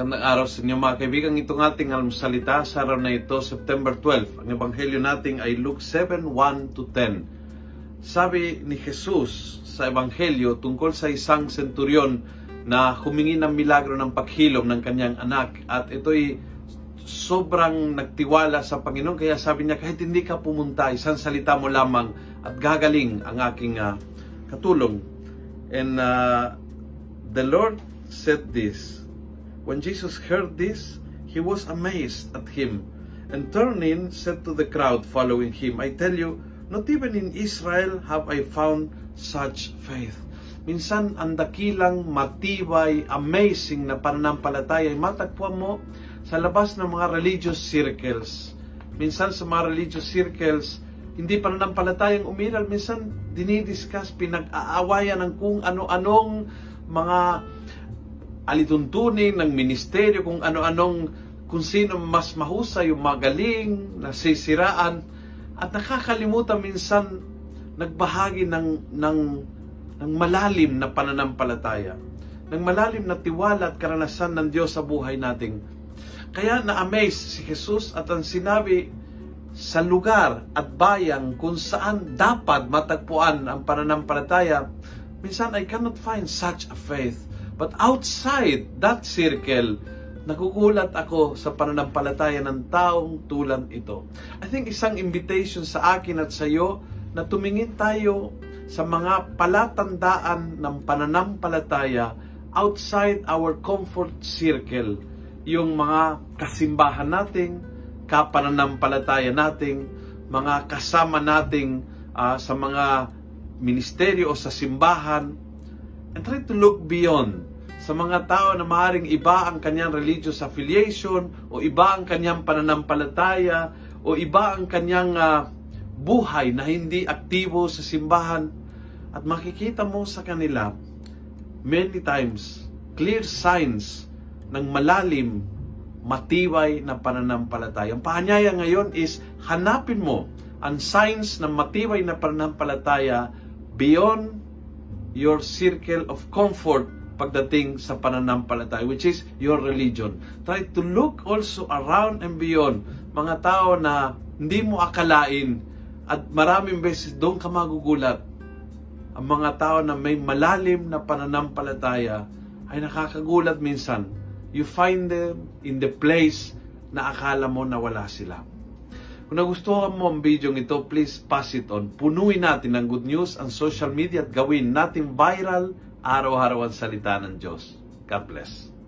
Magandang araw sa inyo mga kaibigan. Itong ating almusalita sa araw na ito, September 12. Ang ebanghelyo natin ay Luke 7, 1 to 10. Sabi ni Jesus sa ebanghelyo tungkol sa isang senturyon na humingi ng milagro ng paghilom ng kanyang anak. At ito'y sobrang nagtiwala sa Panginoon. Kaya sabi niya, kahit hindi ka pumunta, isang salita mo lamang at gagaling ang aking uh, katulong. And uh, the Lord said this, When Jesus heard this, he was amazed at him, and turning, said to the crowd following him, I tell you, not even in Israel have I found such faith. Minsan, ang dakilang, matibay, amazing na pananampalataya ay matagpuan mo sa labas ng mga religious circles. Minsan sa mga religious circles, hindi pananampalatayang umiral. Minsan, dinidiscuss, pinag-aawayan ng kung ano-anong mga alituntunin ng ministeryo kung ano-anong kung sino mas mahusay, yung magaling, nasisiraan, at nakakalimutan minsan nagbahagi ng, ng, ng malalim na pananampalataya, ng malalim na tiwala at karanasan ng Diyos sa buhay nating. Kaya na-amaze si Jesus at ang sinabi sa lugar at bayan kung saan dapat matagpuan ang pananampalataya, minsan I cannot find such a faith But outside that circle, nagugulat ako sa pananampalataya ng taong tulad ito. I think isang invitation sa akin at sa iyo na tumingin tayo sa mga palatandaan ng pananampalataya outside our comfort circle. Yung mga kasimbahan nating, kapananampalataya nating, mga kasama nating uh, sa mga ministeryo o sa simbahan, and try to look beyond sa mga tao na maaaring iba ang kanyang religious affiliation o iba ang kanyang pananampalataya o iba ang kanyang uh, buhay na hindi aktibo sa simbahan at makikita mo sa kanila many times clear signs ng malalim matibay na pananampalataya. Ang paanyaya ngayon is hanapin mo ang signs ng matibay na pananampalataya beyond your circle of comfort pagdating sa pananampalataya, which is your religion. Try to look also around and beyond. Mga tao na hindi mo akalain at maraming beses doon ka magugulat. Ang mga tao na may malalim na pananampalataya ay nakakagulat minsan. You find them in the place na akala mo na wala sila. Kung nagustuhan mo ang video ito, please pass it on. Punuin natin ng good news ang social media at gawin natin viral araw-araw ang salita ng Diyos. God bless.